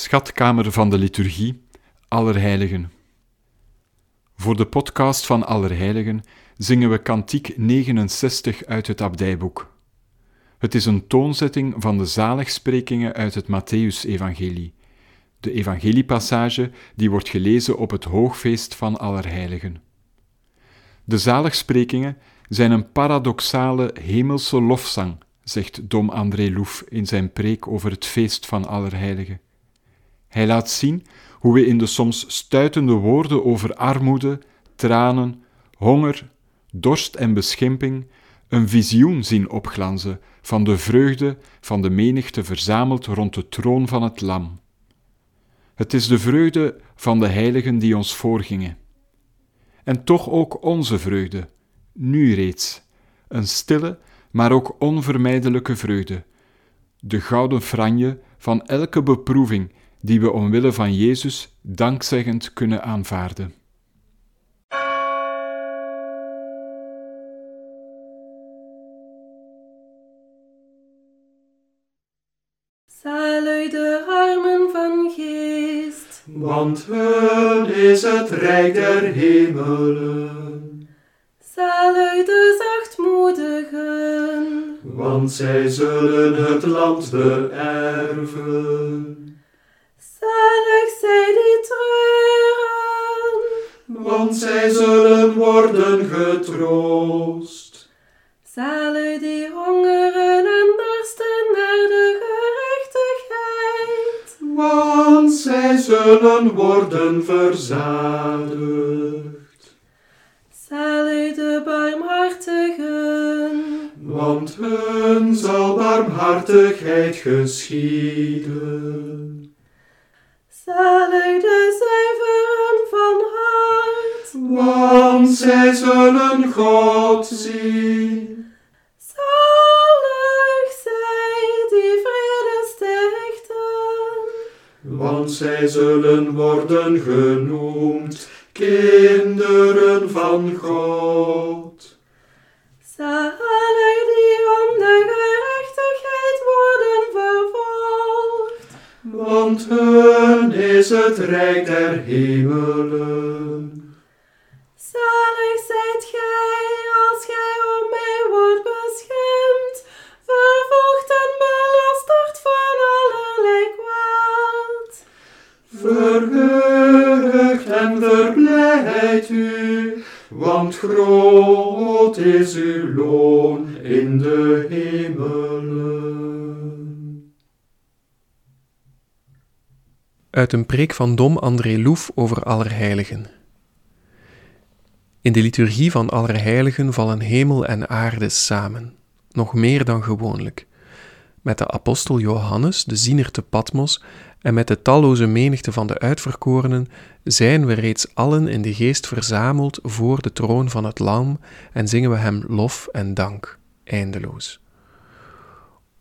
Schatkamer van de Liturgie, Allerheiligen. Voor de podcast van Allerheiligen zingen we Kantiek 69 uit het Abdijboek. Het is een toonzetting van de zaligsprekingen uit het Matthäus-evangelie, de evangeliepassage die wordt gelezen op het hoogfeest van Allerheiligen. De zaligsprekingen zijn een paradoxale hemelse lofzang, zegt Dom André Louf in zijn preek over het feest van Allerheiligen. Hij laat zien hoe we in de soms stuitende woorden over armoede, tranen, honger, dorst en beschimping een visioen zien opglanzen van de vreugde van de menigte verzameld rond de troon van het Lam. Het is de vreugde van de heiligen die ons voorgingen. En toch ook onze vreugde, nu reeds, een stille, maar ook onvermijdelijke vreugde, de gouden franje van elke beproeving die we omwille van Jezus dankzeggend kunnen aanvaarden. Zalig de armen van geest, want hun is het rijk der hemelen. Zalig de zachtmoedigen, want zij zullen het land beërven. Zij zullen worden verzadigd. Zalig de barmhartigen, want hun zal barmhartigheid geschieden. Zalig de zuiveren van hart, want zij zullen God zien. Zalig die om de gerechtigheid worden vervolgd, want hun is het rijk der hemelen. Zalig zijt gij als gij om mij wordt beschimd, vervolgd en belasterd van allerlei kwaad. Verheugt en verblijd u, want groot is uw Uit een preek van Dom André Loef over Allerheiligen. In de liturgie van Allerheiligen vallen hemel en aarde samen, nog meer dan gewoonlijk. Met de apostel Johannes, de ziener te Patmos, en met de talloze menigte van de uitverkorenen zijn we reeds allen in de geest verzameld voor de troon van het Lam en zingen we hem lof en dank, eindeloos.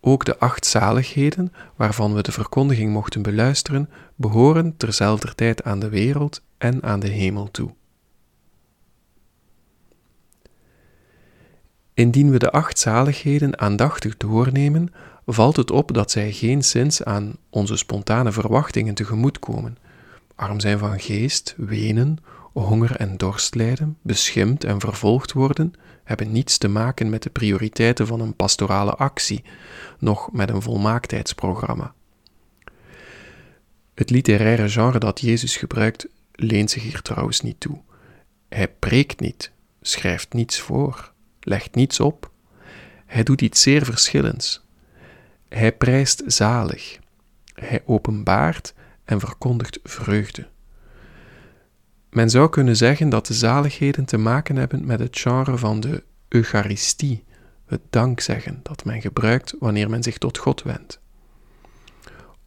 Ook de acht zaligheden, waarvan we de verkondiging mochten beluisteren, behoren terzelfder tijd aan de wereld en aan de hemel toe. Indien we de acht zaligheden aandachtig doornemen, valt het op dat zij geen zins aan onze spontane verwachtingen tegemoetkomen. Arm zijn van geest, wenen, honger en dorst lijden, beschimd en vervolgd worden, hebben niets te maken met de prioriteiten van een pastorale actie, noch met een volmaaktheidsprogramma. Het literaire genre dat Jezus gebruikt leent zich hier trouwens niet toe. Hij preekt niet, schrijft niets voor, legt niets op. Hij doet iets zeer verschillends. Hij prijst zalig. Hij openbaart en verkondigt vreugde. Men zou kunnen zeggen dat de zaligheden te maken hebben met het genre van de Eucharistie, het dankzeggen dat men gebruikt wanneer men zich tot God wendt.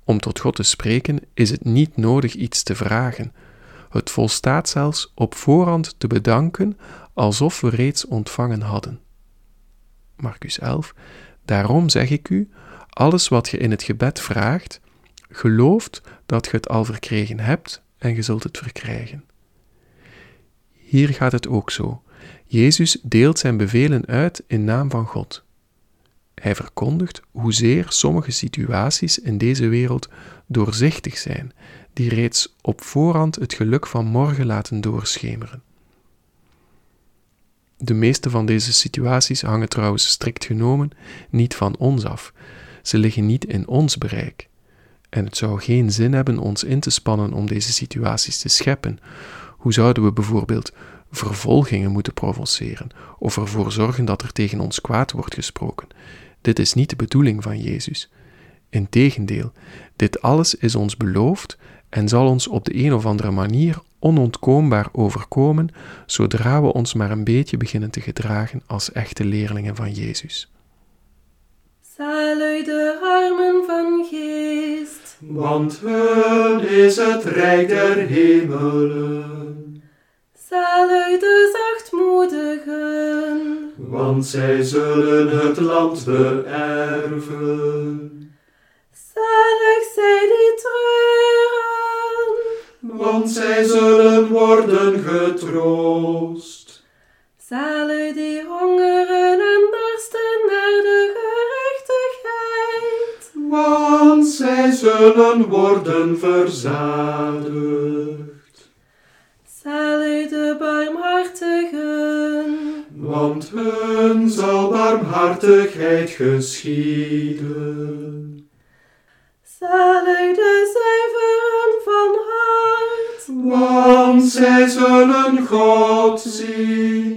Om tot God te spreken is het niet nodig iets te vragen. Het volstaat zelfs op voorhand te bedanken alsof we reeds ontvangen hadden. Marcus 11. Daarom zeg ik u, alles wat je in het gebed vraagt, gelooft dat je het al verkregen hebt en je zult het verkrijgen. Hier gaat het ook zo. Jezus deelt zijn bevelen uit in naam van God. Hij verkondigt hoezeer sommige situaties in deze wereld doorzichtig zijn, die reeds op voorhand het geluk van morgen laten doorschemeren. De meeste van deze situaties hangen trouwens strikt genomen niet van ons af. Ze liggen niet in ons bereik. En het zou geen zin hebben ons in te spannen om deze situaties te scheppen. Hoe zouden we bijvoorbeeld vervolgingen moeten provoceren of ervoor zorgen dat er tegen ons kwaad wordt gesproken? Dit is niet de bedoeling van Jezus. Integendeel, dit alles is ons beloofd en zal ons op de een of andere manier onontkoombaar overkomen zodra we ons maar een beetje beginnen te gedragen als echte leerlingen van Jezus. Zalig de armen van geest, want hun is het rijk der hemelen. zalig de zachtmoedigen, Want zij zullen het land beërven. zalig zij die treuren, Want zij zullen worden getroost. zalig die zullen worden verzadigd. zalig de barmhartigen, Want hun zal barmhartigheid geschieden. zalig de zuiveren van hart, Want zij zullen God zien.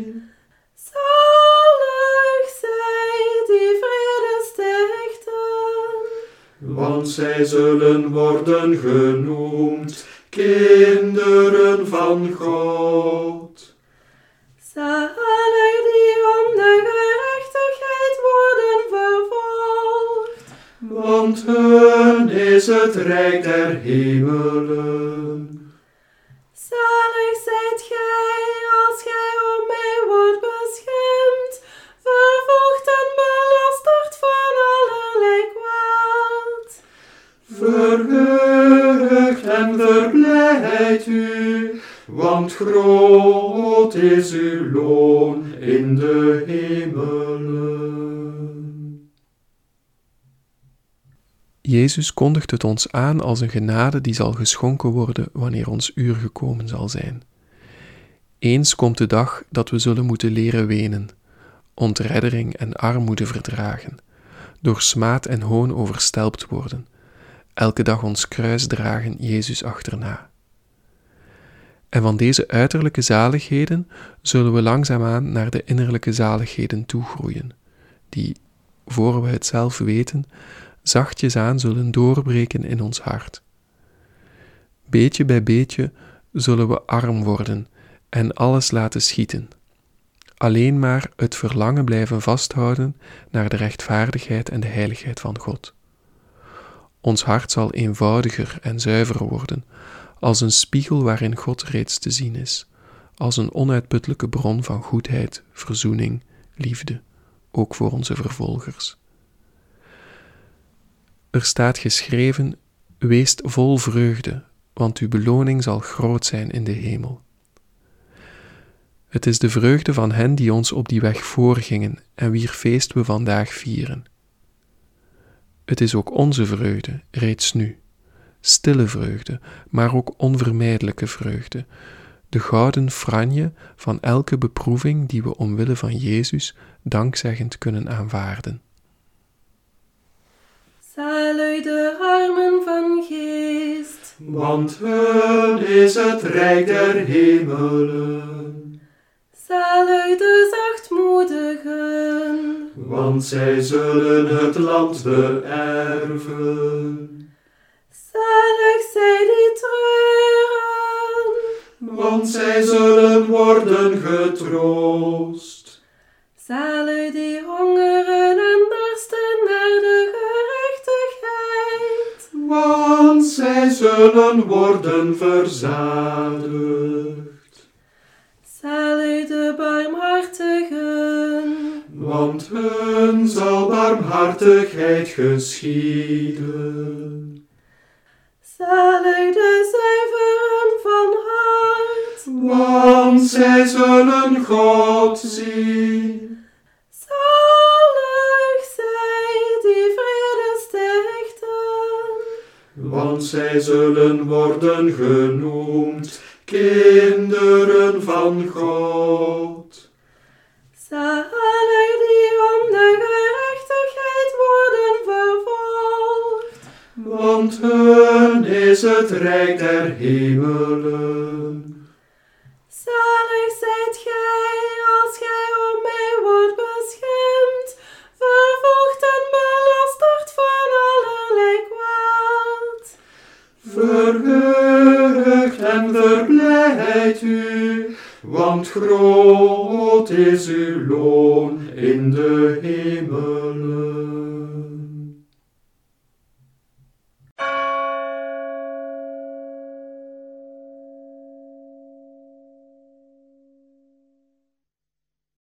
Zij zullen worden genoemd kinderen van God. Zalig die om de gerechtigheid worden vervolgd. Want hun is het rijk der hemelen. Zalig zijt gij als gij om want groot is uw loon in de hemelen. Jezus kondigt het ons aan als een genade die zal geschonken worden wanneer ons uur gekomen zal zijn. Eens komt de dag dat we zullen moeten leren wenen, ontreddering en armoede verdragen, door smaad en hoon overstelpt worden, elke dag ons kruis dragen Jezus achterna. En van deze uiterlijke zaligheden zullen we langzaamaan naar de innerlijke zaligheden toegroeien, die, voor we het zelf weten, zachtjes aan zullen doorbreken in ons hart. Beetje bij beetje zullen we arm worden en alles laten schieten. Alleen maar het verlangen blijven vasthouden naar de rechtvaardigheid en de heiligheid van God. Ons hart zal eenvoudiger en zuiver worden, als een spiegel waarin God reeds te zien is, als een onuitputtelijke bron van goedheid, verzoening, liefde, ook voor onze vervolgers. Er staat geschreven: Wees vol vreugde, want uw beloning zal groot zijn in de hemel. Het is de vreugde van hen die ons op die weg voorgingen en wier feest we vandaag vieren. Het is ook onze vreugde, reeds nu. Stille vreugde, maar ook onvermijdelijke vreugde. De gouden franje van elke beproeving die we omwille van Jezus dankzeggend kunnen aanvaarden. Zalig de armen van geest, Want hun is het rijk der hemelen. zalig de zachtmoedigen, Want zij zullen het land beërven. Zalig zij die treuren, Want zij zullen worden getroost. zalig die hongeren en dorsten naar de gerechtigheid, Want zij zullen worden verzadigd. zalig de barmhartigen, Want hun zal barmhartigheid geschieden. Alle de zeiveren van hart. Want zij zullen God zien. Zalig zij die vrede stichten. Want zij zullen worden genoemd kinderen van God. Want hun is het rijk der hemelen. Zalig zijt gij als gij om mij wordt beschimd, vervolgd en belasterd van allerlei kwaad. Verheugt en verblijdt u, want groot is uw loon in de hemelen.